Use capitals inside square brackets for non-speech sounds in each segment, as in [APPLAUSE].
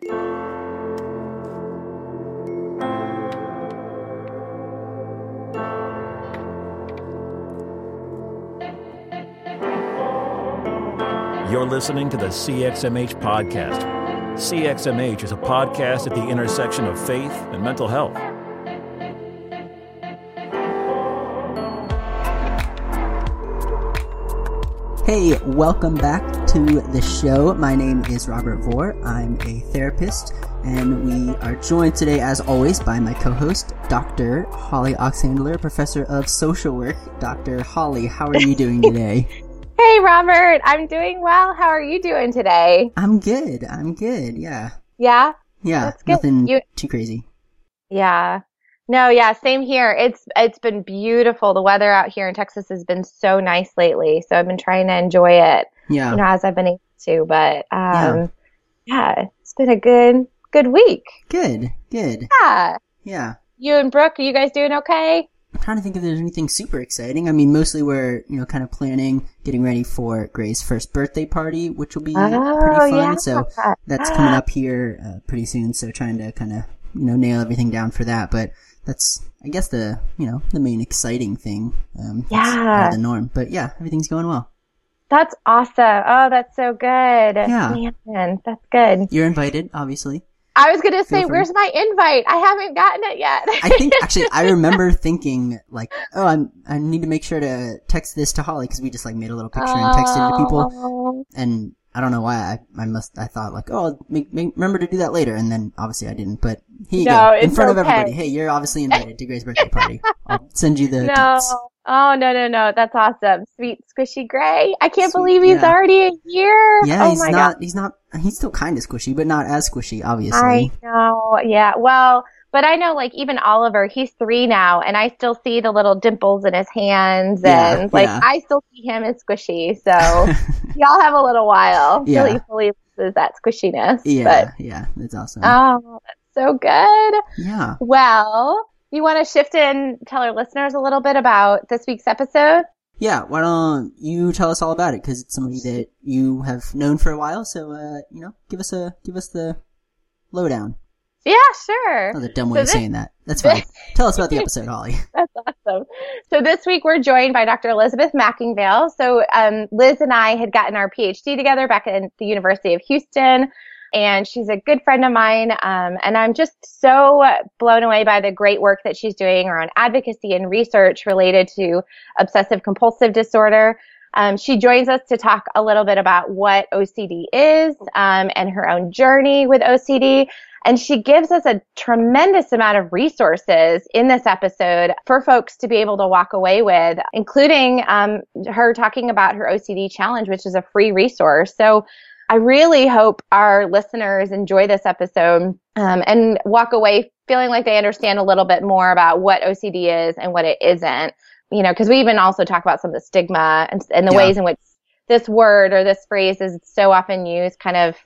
You're listening to the CXMH podcast. CXMH is a podcast at the intersection of faith and mental health. Hey, welcome back to the show. My name is Robert Vore. I'm a therapist, and we are joined today, as always, by my co host, Dr. Holly Oxhandler, professor of social work. Dr. Holly, how are you doing today? [LAUGHS] Hey, Robert. I'm doing well. How are you doing today? I'm good. I'm good. Yeah. Yeah? Yeah. That's good. Nothing You- too crazy. Yeah. No, yeah, same here. It's it's been beautiful. The weather out here in Texas has been so nice lately. So I've been trying to enjoy it, Yeah. you know, as I've been able to. But Yeah. um yeah, it's been a good good week. Good. Good. Yeah. Yeah. You and Brooke, are you guys doing okay? I'm trying to think if there's anything super exciting. I mean, mostly we're, you know, kind of planning, getting ready for Gray's first birthday party, which will be pretty fun. yeah. So that's coming up here uh, pretty soon. So trying to kind of, you know, nail everything down for that. But that's, I guess, the, you know, the main exciting thing. Um, Yeah. the norm. But yeah, everything's going well. That's awesome. Oh, that's so good. Yeah. Man, that's good. You're invited, obviously. I was gonna say, where's my invite? I haven't gotten it yet. I think [LAUGHS] actually I remember thinking like, oh, I'm, I need to make sure to text this to Holly because we just like made a little picture and texted it to people. Oh. and I don't know why I, I must I thought like oh make, make, remember to do that later and then obviously I didn't but here you No, go in front of everybody hey you're obviously invited to Gray's birthday party I'll send you the No. Oh no no no! That's awesome, sweet squishy gray. I can't Sweet, believe he's yeah. already a year. yeah oh he's not he's not he's still kind of squishy but not as squishy obviously I know. Yeah. Well, but I know like even Oliver, he's three now, and I still see the little dimples in his hands, Yeah, and like yeah. I still see him as squishy. So [LAUGHS] y'all have a little while [LAUGHS] Yeah. he fully loses that squishiness. yeah yeah it's awesome oh, so good. yeah Well, you want to shift and tell our listeners a little bit about this week's episode? yeah why don't you tell us all about it because it's somebody that you have known for a while so uh you know give us a give us the lowdown Yeah, sure. another dumb way So of saying that that's fine [LAUGHS] tell us about the episode Holly [LAUGHS] That's awesome. So this week we're joined by Dr. Elizabeth McIngvale. So um, Liz and I had gotten our PhD together back at the University of Houston, and she's a good friend of mine. Um, and I'm just so blown away by the great work that she's doing around advocacy and research related to obsessive compulsive disorder. Um, she joins us to talk a little bit about what OCD is um, and her own journey with OCD. And she gives us a tremendous amount of resources in this episode for folks to be able to walk away with, including um, her talking about her OCD challenge, which is a free resource. So I really hope our listeners enjoy this episode um, and walk away feeling like they understand a little bit more about what OCD is and what it isn't. You know, because we even also talk about some of the stigma and, and the Yeah. ways in which this word or this phrase is so often used kind of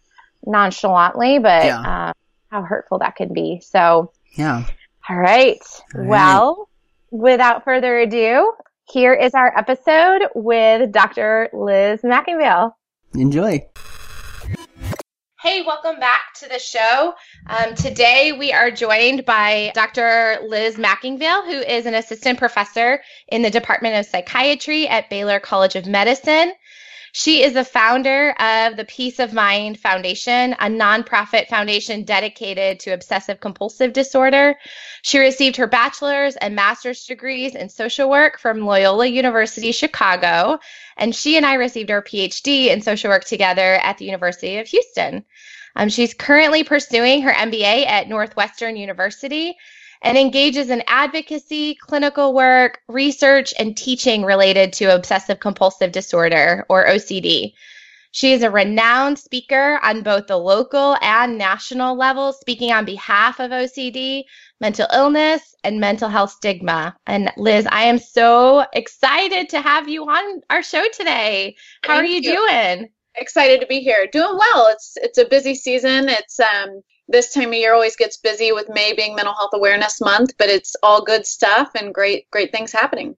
nonchalantly, but Yeah. um, how hurtful that can be. So, yeah all right. All right. Well, without further ado, here is our episode with Dr. Liz McIngvale. enjoy Hey, welcome back to the show. Um, today we are joined by Dr. Liz McIngvale, who is an assistant professor in the Department of Psychiatry at Baylor College of Medicine. She is the founder of the Peace of Mind Foundation, a nonprofit foundation dedicated to obsessive compulsive disorder. She received her bachelor's and master's degrees in social work from Loyola University Chicago, and she and I received our PhD in social work together at the University of Houston. Um, she's currently pursuing her MBA at Northwestern University and engages in advocacy, clinical work, research, and teaching related to obsessive compulsive disorder or OCD. She is a renowned speaker on both the local and national level, speaking on behalf of OCD, mental illness, and mental health stigma. And Liz, I am so excited to have you on our show today. How are you, you. doing? excited to be here. Doing well. It's it's a busy season. It's um this time of year always gets busy with May being Mental Health Awareness Month, but it's all good stuff and great great things happening.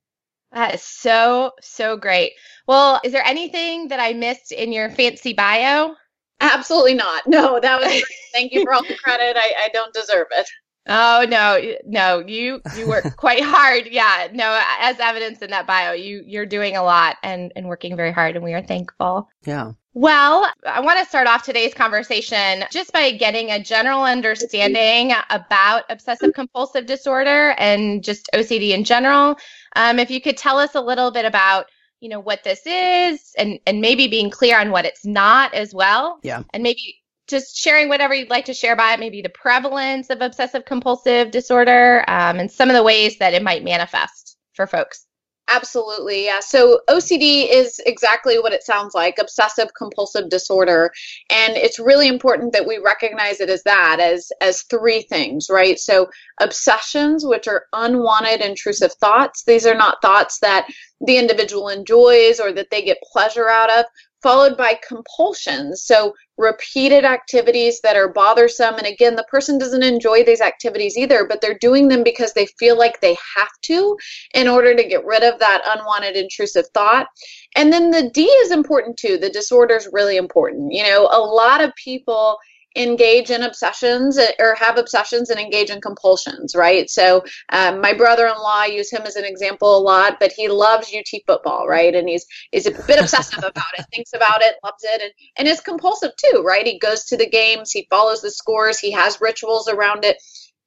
That is so, so great. Well, is there anything that I missed in your fancy bio? Absolutely not. No, that was. [LAUGHS] Thank you for all the credit. I, I don't deserve it. Oh no, no, you you work [LAUGHS] quite hard. Yeah, no, as evidence in that bio, you you're doing a lot and and working very hard, and we are thankful. Yeah. Well, I want to start off today's conversation just by getting a general understanding about obsessive compulsive disorder and just OCD in general. Um, if you could tell us a little bit about you know what this is and and maybe being clear on what it's not as well. Yeah. And maybe just sharing whatever you'd like to share about it, maybe the prevalence of obsessive compulsive disorder um, and some of the ways that it might manifest for folks. Absolutely, yeah. So OCD is exactly what it sounds like obsessive compulsive disorder. And it's really important that we recognize it as that, as, as three things, right? So obsessions, which are unwanted intrusive thoughts. These are not thoughts that the individual enjoys or that they get pleasure out of followed by compulsions. So, repeated activities that are bothersome. And again, the person doesn't enjoy these activities either, but they're doing them because they feel like they have to in order to get rid of that unwanted intrusive thought. And then the D is important too. The disorder is really important. You know, a lot of people engage in obsessions eh, or have obsessions and engage in compulsions, right? So um, my brother-in-law, I use him as an example a lot, but he loves UT football, right? And he's is a bit obsessive [LAUGHS] about it, thinks about it, loves it, and and is compulsive too, right? He goes to the games, he follows the scores, he has rituals around it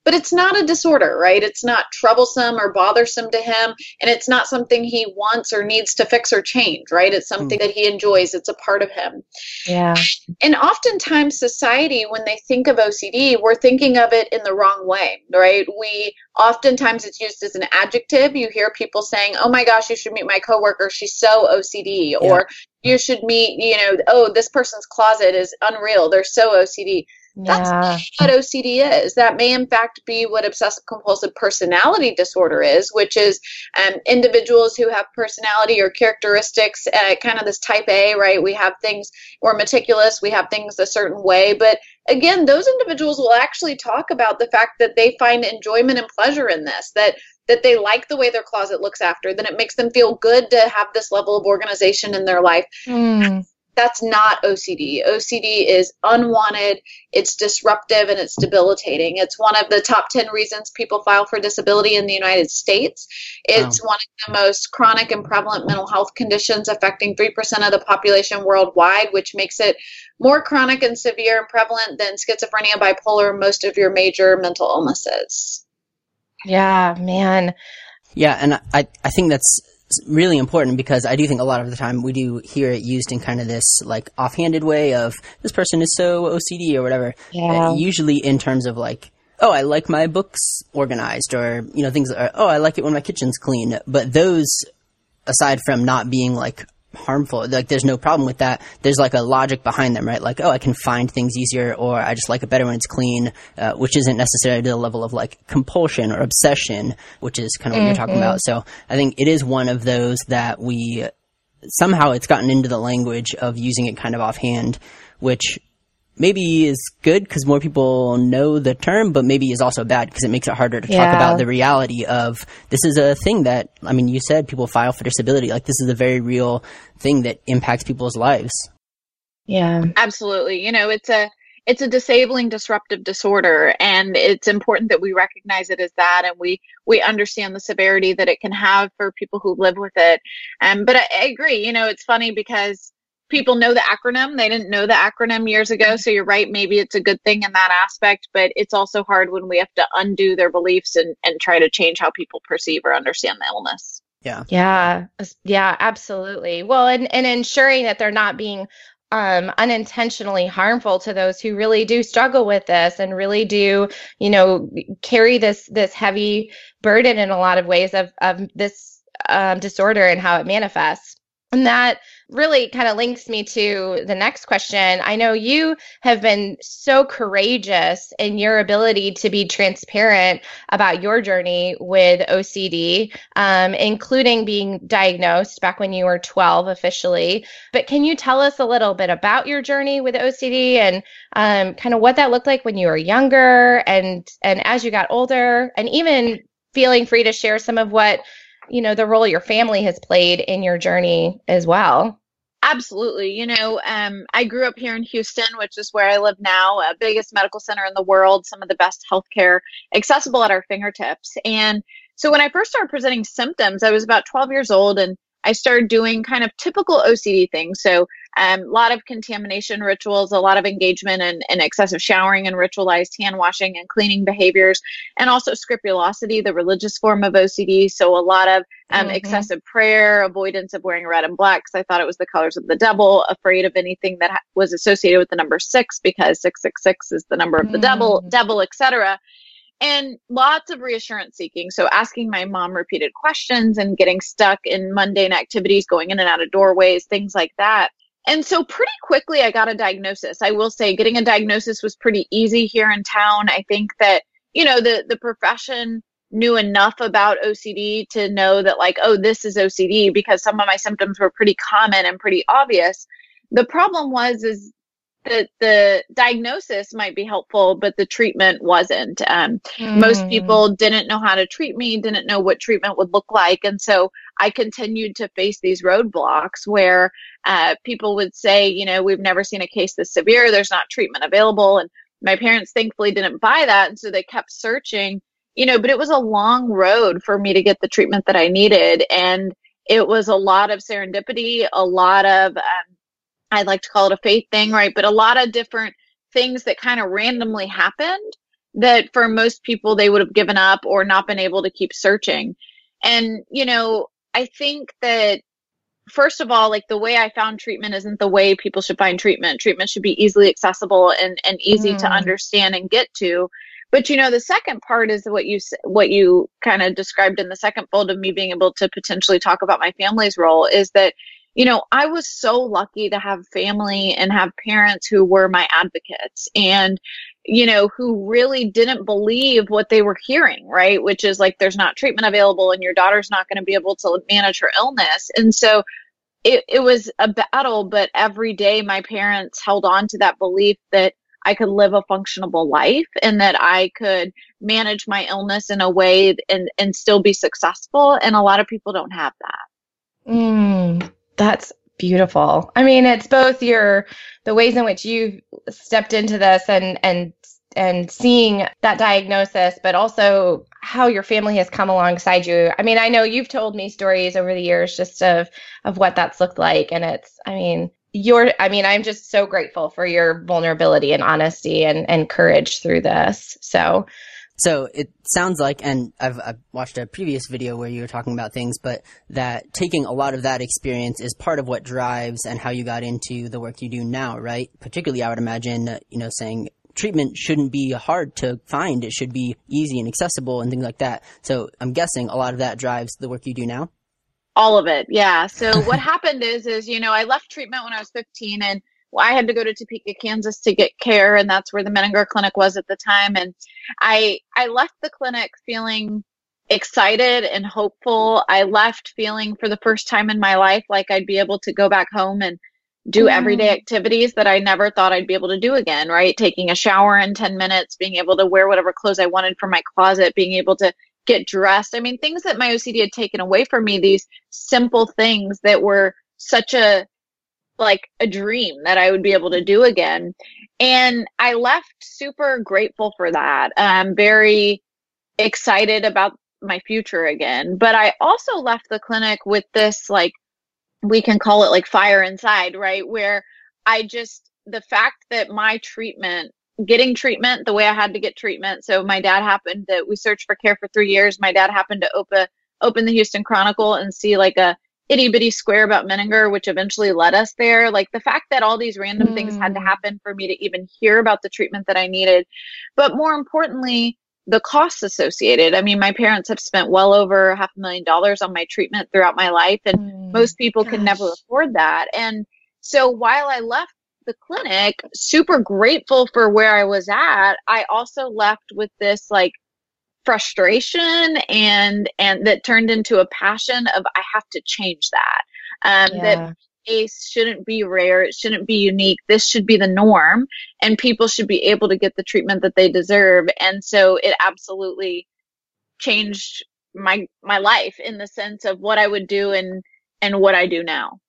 but it's not a disorder, right? It's not troublesome or bothersome to him, and it's not something he wants or needs to fix or change, right? It's something mm. that he enjoys, it's a part of him. Yeah. And oftentimes, society, when they think of OCD, we're thinking of it in the wrong way, right? We oftentimes it's used as an adjective. You hear people saying, oh my gosh, you should meet my coworker, she's so OCD, yeah. or you should meet, you know, oh, this person's closet is unreal, they're so OCD that's yeah. what OCD is. That may, in fact, be what obsessive compulsive personality disorder is, which is um, individuals who have personality or characteristics, uh, kind of this type A, right? We have things, we're meticulous, we have things a certain way. But again, those individuals will actually talk about the fact that they find enjoyment and pleasure in this, that that they like the way their closet looks after, that it makes them feel good to have this level of organization in their life. Mm that's not OCD. OCD is unwanted, it's disruptive, and it's debilitating. It's one of the top 10 reasons people file for disability in the United States. It's wow. one of the most chronic and prevalent mental health conditions affecting 3% of the population worldwide, which makes it more chronic and severe and prevalent than schizophrenia, bipolar, most of your major mental illnesses. Yeah, man. Yeah, and I, I think that's really important because I do think a lot of the time we do hear it used in kind of this like offhanded way of this person is so OCD or whatever. Yeah. Uh, usually in terms of like, oh, I like my books organized or, you know, things, are, oh, I like it when my kitchen's clean. But those, aside from not being like harmful. Like there's no problem with that. There's like a logic behind them, right? Like, oh, I can find things easier or I just like it better when it's clean, uh, which isn't necessarily to the level of like compulsion or obsession, which is kind of what mm-hmm. you're talking about. So I think it is one of those that we somehow it's gotten into the language of using it kind of offhand, which maybe is good because more people know the term, but maybe is also bad because it makes it harder to yeah. talk about the reality of this is a thing that, I mean, you said people file for disability. Like this is a very real thing that impacts people's lives. Yeah. Absolutely. You know, it's a, it's a disabling disruptive disorder and it's important that we recognize it as that and we we understand the severity that it can have for people who live with it um, but I, I agree you know it's funny because people know the acronym. They didn't know the acronym years ago. So you're right. Maybe it's a good thing in that aspect, but it's also hard when we have to undo their beliefs and, and try to change how people perceive or understand the illness. Yeah. Yeah. Yeah, absolutely. Well, and, and ensuring that they're not being um, unintentionally harmful to those who really do struggle with this and really do, you know, carry this this heavy burden in a lot of ways of of this um, disorder and how it manifests. And that really kind of links me to the next question. I know you have been so courageous in your ability to be transparent about your journey with OCD, um, including being diagnosed back when you were 12 officially. But can you tell us a little bit about your journey with OCD and um, kind of what that looked like when you were younger and and as you got older, and even feeling free to share some of what you know the role your family has played in your journey as well Absolutely. You know, um, I grew up here in Houston, which is where I live now, a biggest medical center in the world, some of the best healthcare accessible at our fingertips. And so when I first started presenting symptoms, I was about 12 years old and I started doing kind of typical OCD things. So um, a lot of contamination rituals, a lot of engagement and, and excessive showering and ritualized hand washing and cleaning behaviors, and also scrupulosity, the religious form of OCD. So a lot of um, mm-hmm. excessive prayer, avoidance of wearing red and black because I thought it was the colors of the devil, afraid of anything that ha- was associated with the number six because 666 is the number of the mm. devil, devil, etc and lots of reassurance seeking. So asking my mom repeated questions and getting stuck in mundane activities, going in and out of doorways, things like that. And so pretty quickly I got a diagnosis. I will say getting a diagnosis was pretty easy here in town. I think that, you know, the the profession knew enough about OCD to know that like, oh, this is OCD because some of my symptoms were pretty common and pretty obvious. The problem was is that the diagnosis might be helpful, but the treatment wasn't. Um, mm. Most people didn't know how to treat me, didn't know what treatment would look like. And so I continued to face these roadblocks where uh, people would say, you know, we've never seen a case this severe, there's not treatment available. And my parents thankfully didn't buy that. And so they kept searching, you know, but it was a long road for me to get the treatment that I needed. And it was a lot of serendipity, a lot of, um, I like to call it a faith thing, right? But a lot of different things that kind of randomly happened that for most people they would have given up or not been able to keep searching. And, you know, I think that first of all, like the way I found treatment isn't the way people should find treatment. Treatment should be easily accessible and, and easy mm. to understand and get to. But you know, the second part is what you what you kind of described in the second fold of me being able to potentially talk about my family's role is that you know, I was so lucky to have family and have parents who were my advocates and, you know, who really didn't believe what they were hearing, right? Which is like, there's not treatment available and your daughter's not going to be able to manage her illness. And so it, it was a battle, but every day my parents held on to that belief that I could live a functionable life and that I could manage my illness in a way and, and still be successful. And a lot of people don't have that. Mm, that's beautiful. I mean, it's both your the ways in which you've stepped into this and and and seeing that diagnosis, but also how your family has come alongside you. I mean, I know you've told me stories over the years just of of what that's looked like, and it's. I mean, you're. I mean, I'm just so grateful for your vulnerability and honesty and and courage through this. So so it sounds like, and I've, I've, watched a previous video where you were talking about things, but that taking a lot of that experience is part of what drives and how you got into the work you do now, right? Particularly, I would imagine, you know, saying treatment shouldn't be hard to find. It should be easy and accessible and things like that. So I'm guessing a lot of that drives the work you do now. All of it. Yeah. So what happened is, is, you know, I left treatment when I was 15 and I had to go to Topeka, Kansas to get care, and that's where the Menninger Clinic was at the time. And I I left the clinic feeling excited and hopeful. I left feeling for the first time in my life like I'd be able to go back home and do mm. everyday activities that I never thought I'd be able to do again, right? Taking a shower in 10 minutes, being able to wear whatever clothes I wanted from my closet, being able to get dressed. I mean, things that my OCD had taken away from me, these simple things that were such a like a dream that I would be able to do again. And I left super grateful for that. I'm very excited about my future again. But I also left the clinic with this, like, we can call it like fire inside, right? Where I just, the fact that my treatment, getting treatment the way I had to get treatment. So my dad happened that we searched for care for three years. My dad happened to open, open the Houston Chronicle and see like a itty bitty square about Menninger, which eventually led us there. Like the fact that all these random mm. things had to mm. happen for me to even hear about the treatment that I needed. But more importantly, the costs associated. I mean, my parents have spent well over half a million dollars on my treatment throughout my life, and mm. most people Gosh. can never afford that. And so while I left the clinic super grateful for where I was at, I also left with this like frustration and and that turned into a passion of I have to change that. Um, yeah. That ACE shouldn't be rare. It shouldn't be unique. This should be the norm, and people should be able to get the treatment that they deserve. And so it absolutely changed my my life in the sense of what I would do and and what I do now.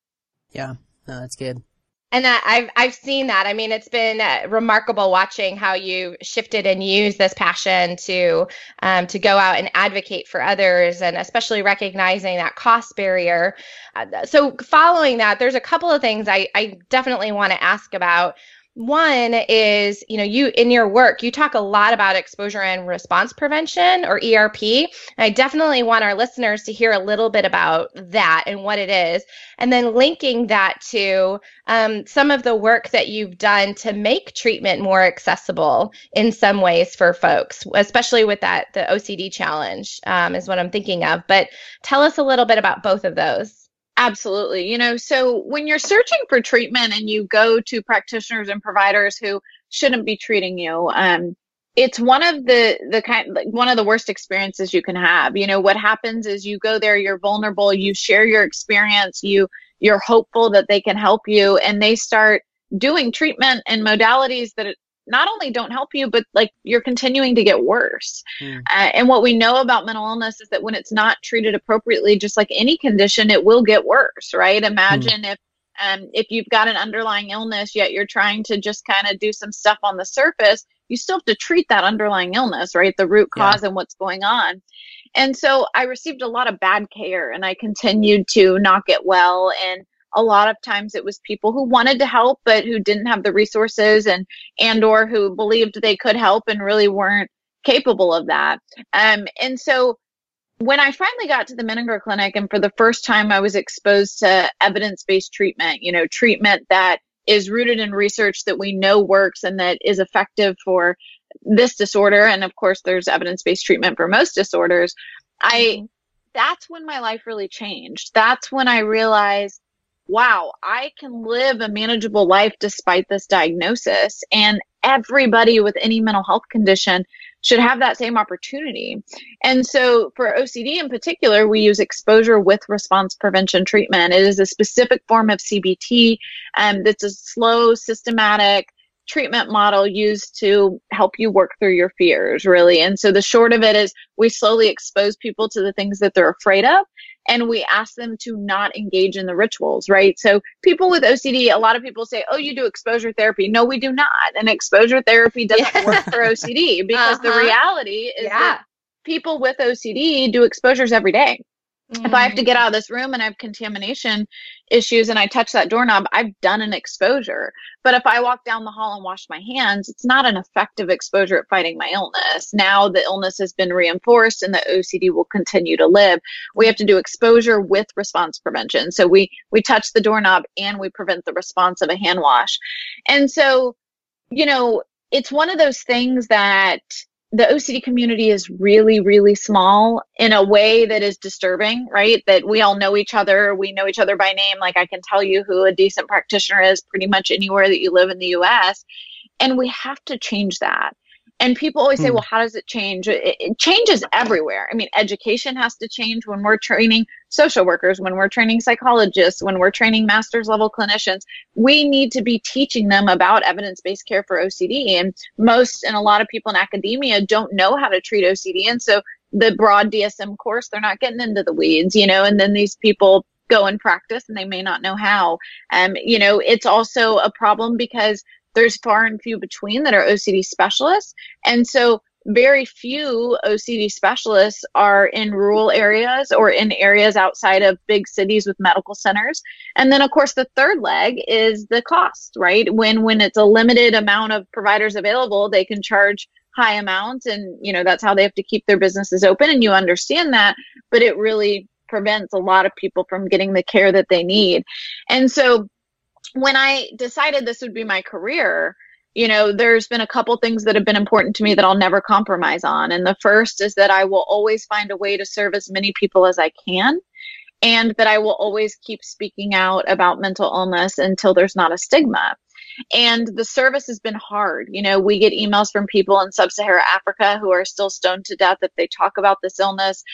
Yeah, Oh, that's good. And I've I've seen that. I mean, it's been uh, remarkable watching how you shifted and used this passion to um, to go out and advocate for others, and especially recognizing that cost barrier. Uh, so, following that, there's a couple of things I I definitely want to ask about. One is, you know, you in your work, you talk a lot about exposure and response prevention or ERP. And I definitely want our listeners to hear a little bit about that and what it is. And then linking that to um, some of the work that you've done to make treatment more accessible in some ways for folks, especially with that, the OCD challenge um, is what I'm thinking of. But tell us a little bit about both of those. Absolutely. You know, so when you're searching for treatment and you go to practitioners and providers who shouldn't be treating you, um, it's one of the the kind like one of the worst experiences you can have. You know, what happens is you go there, you're vulnerable, you share your experience, you you're hopeful that they can help you, and they start doing treatment and modalities that not only don't help you, but like you're continuing to get worse. Mm. Uh, and what we know about mental illness is that when it's not treated appropriately, just like any condition, it will get worse, right? Imagine mm. if um, if you've got an underlying illness, yet you're trying to just kind of do some stuff on the surface, you still have to treat that underlying illness, right? The root cause yeah. and what's going on. And so I received a lot of bad care and I continued to not get well. And a lot of times it was people who wanted to help but who didn't have the resources and and or who believed they could help and really weren't capable of that um, and so when I finally got to the Menninger Clinic and for the first time I was exposed to evidence-based treatment, you know, treatment that is rooted in research that we know works and that is effective for this disorder and of course there's evidence-based treatment for most disorders. I mm-hmm. that's when my life really changed. That's when I realized wow, I can live a manageable life despite this diagnosis. And everybody with any mental health condition should have that same opportunity. And so for OCD in particular, we use exposure with response prevention treatment. It is a specific form of CBT and um, it's a slow, systematic, treatment model used to help you work through your fears, really. And so the short of it is we slowly expose people to the things that they're afraid of and we ask them to not engage in the rituals, right? So people with OCD, a lot of people say, oh, you do exposure therapy. No, we do not. And exposure therapy doesn't yeah. work for OCD [LAUGHS] because uh-huh. the reality is yeah. that people with OCD do exposures every day. Mm. If I have to get out of this room and I have contamination issues and I touch that doorknob, I've done an exposure. But if I walk down the hall and wash my hands, it's not an effective exposure at fighting my illness. Now the illness has been reinforced and the OCD will continue to live. We have to do exposure with response prevention. So we, we touch the doorknob and we prevent the response of a hand wash. And so, you know, it's one of those things that the OCD community is really, really small in a way that is disturbing, right? That we all know each other. We know each other by name. Like I can tell you who a decent practitioner is pretty much anywhere that you live in the US. And we have to change that. And people always say, hmm. well, how does it change? It, it, changes everywhere. I mean, education has to change when we're training social workers, when we're training psychologists, when we're training master's level clinicians. We need to be teaching them about evidence based care for OCD. And most and a lot of people in academia don't know how to treat OCD. And so the broad DSM course, they're not getting into the weeds, you know, and then these people go and practice and they may not know how. Um, you know, it's also a problem because there's far and few between that are OCD specialists. And so very few OCD specialists are in rural areas or in areas outside of big cities with medical centers. And then of course the third leg is the cost, right? When when it's a limited amount of providers available, they can charge high amounts and you know that's how they have to keep their businesses open and you understand that, but it really prevents a lot of people from getting the care that they need. And so when I decided this would be my career, you know, there's been a couple things that have been important to me that I'll never compromise on. And the first is that I will always find a way to serve as many people as I can. And that I will always keep speaking out about mental illness until there's not a stigma. And the service has been hard. You know, we get emails from people in sub Saharan Africa who are still stoned to death if they talk about this illness,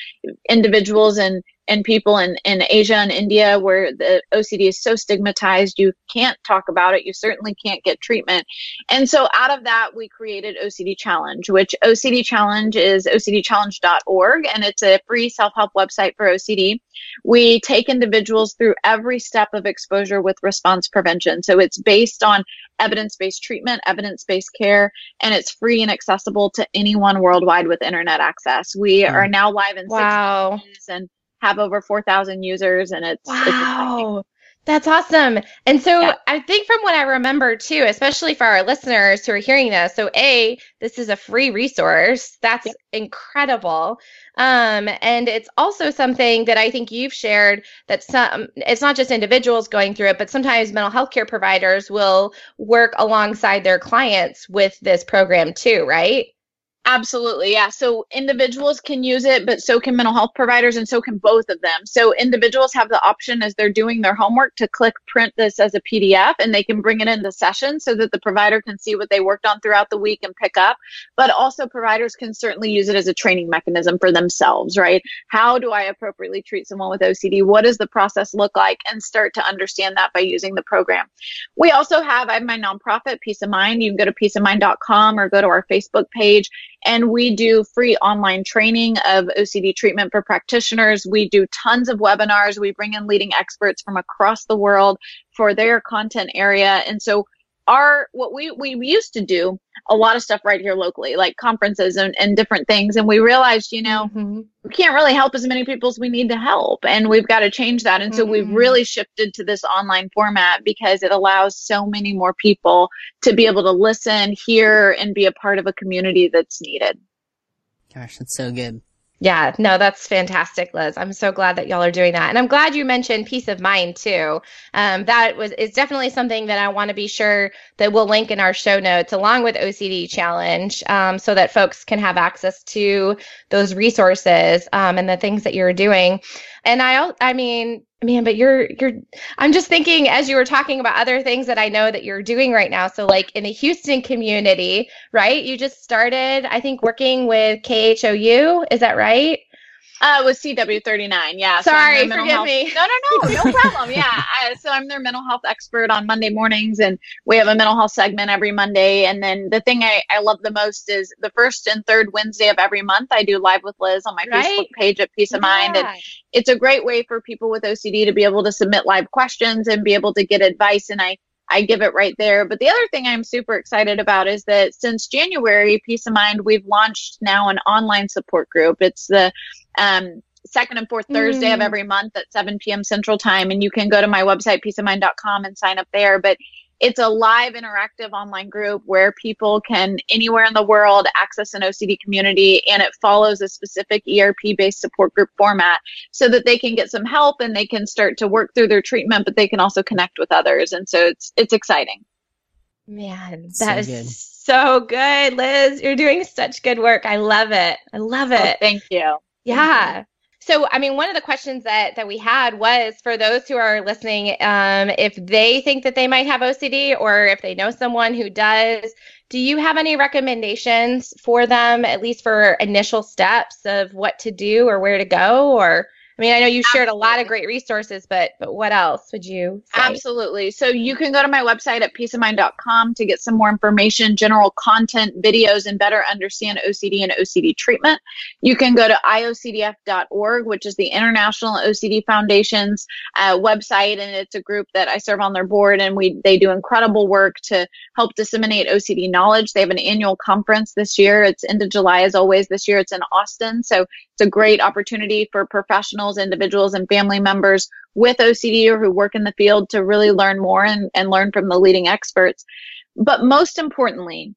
individuals in in people in, in Asia and India where the OCD is so stigmatized, you can't talk about it. You certainly can't get treatment. And so out of that, we created OCD Challenge, which OCD Challenge is ocdchallenge.org, and it's a free self help website for OCD. We take individuals through every step of exposure with response prevention. So it's based on evidence based treatment, evidence based care, and it's free and accessible to anyone worldwide with internet access. We mm. are now live in wow. six countries and have over 4,000 users, and it's, wow. It's that's awesome. And so yeah. I think from what I remember too, especially for our listeners who are hearing this, so A, this is a free resource. That's incredible. Um, and it's also something that I think you've shared that some it's not just individuals going through it, but sometimes mental health care providers will work alongside their clients with this program too, right? Absolutely. Yeah. So individuals can use it, but so can mental health providers and so can both of them. So individuals have the option as they're doing their homework to click print this as a PDF and they can bring it into session so that the provider can see what they worked on throughout the week and pick up. But also providers can certainly use it as a training mechanism for themselves, right? How do I appropriately treat someone with OCD? What does the process look like? And start to understand that by using the program. We also have, I have my nonprofit, Peace of Mind. You can go to peaceofmind.com or go to our Facebook page and we do free online training of OCD treatment for practitioners. We do tons of webinars. We bring in leading experts from across the world for their content area. And so our what we we used to do a lot of stuff right here locally like conferences and, and different things and we realized you know mm-hmm. we can't really help as many people as we need to help and we've got to change that and mm-hmm. so we've mm-hmm. really shifted to this online format because it allows so many more people to be able to listen hear and be a part of a community that's needed gosh that's so good yeah, no, that's fantastic, Liz. I'm so glad that y'all are doing that, and I'm glad you mentioned peace of mind too. Um, that was is definitely something that I want to be sure that we'll link in our show notes along with OCD Challenge, um, so that folks can have access to those resources um, and the things that you're doing. And I, I mean, man, but you're you're. I'm just thinking as you were talking about other things that I know that you're doing right now. So, like in the Houston community, right? You just started, I think, working with KHOU. Is that right? Uh, with CW39, yeah. Sorry, so forgive health- me. No, no, no, no [LAUGHS] problem. Yeah, I, so I'm their mental health expert on Monday mornings, and we have a mental health segment every Monday. And then the thing I, I love the most is the first and third Wednesday of every month, I do live with Liz on my right? Facebook page at Peace of yeah. Mind, and it's a great way for people with OCD to be able to submit live questions and be able to get advice. And I I give it right there. But the other thing I'm super excited about is that since January, Peace of Mind, we've launched now an online support group. It's the um, second and fourth Thursday mm. of every month at 7 p.m. Central Time. And you can go to my website, peaceofmind.com, and sign up there. But it's a live interactive online group where people can anywhere in the world access an OCD community and it follows a specific ERP based support group format so that they can get some help and they can start to work through their treatment but they can also connect with others and so it's it's exciting. Man, that so is good. so good, Liz. You're doing such good work. I love it. I love oh, it. Oh, thank you. Yeah. So, I mean, one of the questions that that we had was for those who are listening, um, if they think that they might have OCD or if they know someone who does, do you have any recommendations for them, at least for initial steps of what to do or where to go, or I mean, I know you shared a lot of great resources, but but what else would you say? Absolutely. So you can go to my website at peaceofmind.com to get some more information, general content, videos, and better understand OCD and OCD treatment. You can go to iocdf.org, which is the International OCD Foundation's uh, website, and it's a group that I serve on their board, and we they do incredible work to help disseminate OCD knowledge. They have an annual conference this year. It's end of July, as always. This year, it's in Austin, so it's a great opportunity for professionals, individuals, and family members with OCD or who work in the field to really learn more and, and learn from the leading experts. But most importantly,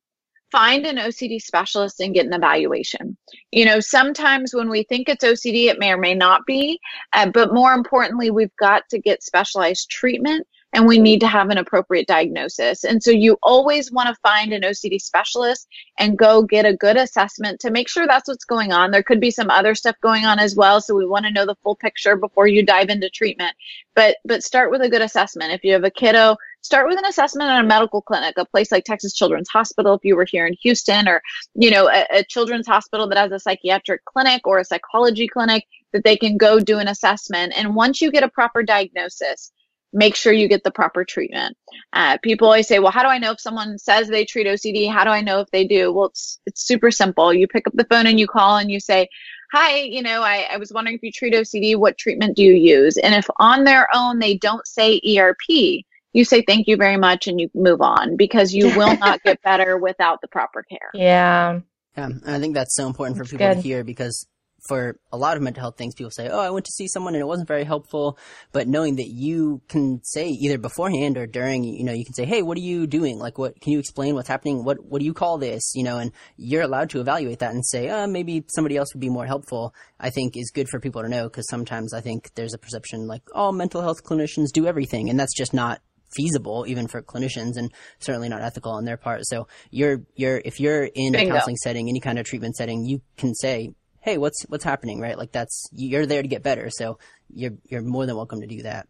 find an OCD specialist and get an evaluation. You know, sometimes when we think it's OCD, it may or may not be, uh, but more importantly, we've got to get specialized treatment and we need to have an appropriate diagnosis. And so you always want to find an OCD specialist and go get a good assessment to make sure that's what's going on. There could be some other stuff going on as well, so we want to know the full picture before you dive into treatment. But but start with a good assessment. If you have a kiddo start with an assessment at a medical clinic, a place like Texas Children's Hospital, if you were here in Houston, or, you know, a, a children's hospital that has a psychiatric clinic or a psychology clinic that they can go do an assessment. And once you get a proper diagnosis, make sure you get the proper treatment. Uh, people always say, well, how do I know if someone says they treat OCD? How do I know if they do? Well, it's, it's super simple. You pick up the phone and you call and you say, hi, you know, I, I was wondering if you treat OCD, what treatment do you use? And if on their own they don't say ERP, you say thank you very much and you move on because you will [LAUGHS] not get better without the proper care. Yeah. Yeah, I think that's so important for That's people good. to hear because for a lot of mental health things, people say, "Oh, I went to see someone and it wasn't very helpful." But knowing that you can say either beforehand or during, you know, you can say, "Hey, what are you doing? Like, what can you explain what's happening? What what do you call this?" You know, and you're allowed to evaluate that and say, "Uh, maybe somebody else would be more helpful." I think is good for people to know because sometimes I think there's a perception like, "Oh, mental health clinicians do everything," and that's just not feasible even for clinicians and certainly not ethical on their part. So you're you're if you're in a counseling setting, any kind of treatment setting, you can say, "Hey, what's what's happening?" Right? Like that's you're there to get better. So you're you're more than welcome to do that.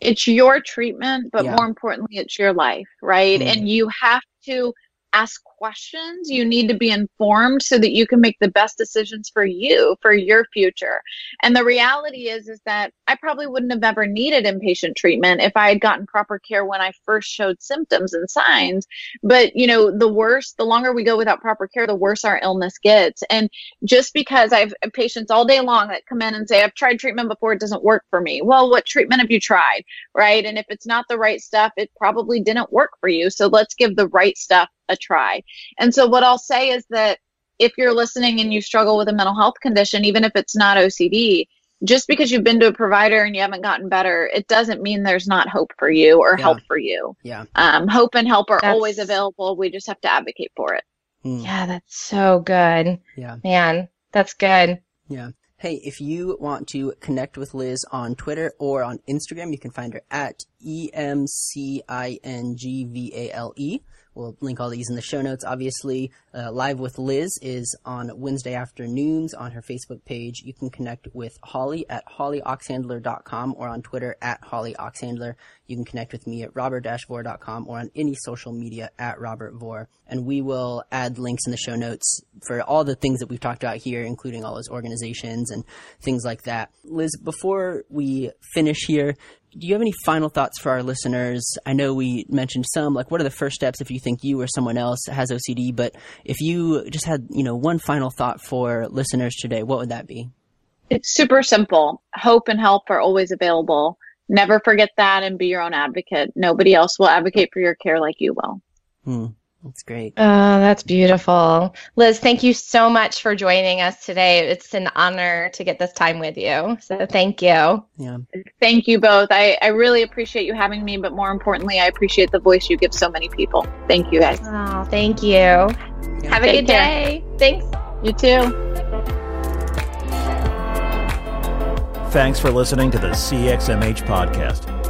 It's your treatment, but Yeah. more importantly, it's your life, right? Mm. And you have to ask questions. You need to be informed so that you can make the best decisions for you, for your future. And the reality is, is that I probably wouldn't have ever needed inpatient treatment if I had gotten proper care when I first showed symptoms and signs. But, you know, the worse, the longer we go without proper care, the worse our illness gets. And just because I've patients all day long that come in and say, I've tried treatment before, it doesn't work for me. Well, what treatment have you tried? Right. And if it's not the right stuff, it probably didn't work for you. So let's give the right stuff a try. And so what I'll say is that if you're listening and you struggle with a mental health condition, even if it's not OCD, just because you've been to a provider and you haven't gotten better, it doesn't mean there's not hope for you or Yeah. help for you. Yeah. Um, hope and help are That's- always available. We just have to advocate for it. Hmm. Yeah, that's so good. Yeah. Man, that's good. Yeah. Hey, if you want to connect with Liz on Twitter or on Instagram, you can find her at E M C I N G V A L E. We'll link all these in the show notes. Obviously, uh, Live with Liz is on Wednesday afternoons on her Facebook page. You can connect with Holly at hollyoxhandler.com or on Twitter at hollyoxhandler. You can connect with me at robertvore.com or on any social media at robertvore. And we will add links in the show notes for all the things that we've talked about here, including all those organizations and things like that. Liz, before we finish here, do you have any final thoughts for our listeners? I know we mentioned some, like what are the first steps if you think you or someone else has OCD, but if you just had, you know, one final thought for listeners today, what would that be? It's super simple. Hope and help are always available. Never forget that and be your own advocate. Nobody else will advocate for your care like you will. Hmm, that's great. Oh, that's beautiful. Liz, thank you so much for joining us today. It's an honor to get this time with you. So thank you. Yeah. Thank you both. I, I really appreciate you having me, but more importantly, I appreciate the voice you give so many people. Thank you guys. Oh, thank you. Have a Take good care. day. Thanks. You too. Thanks for listening to the CXMH podcast.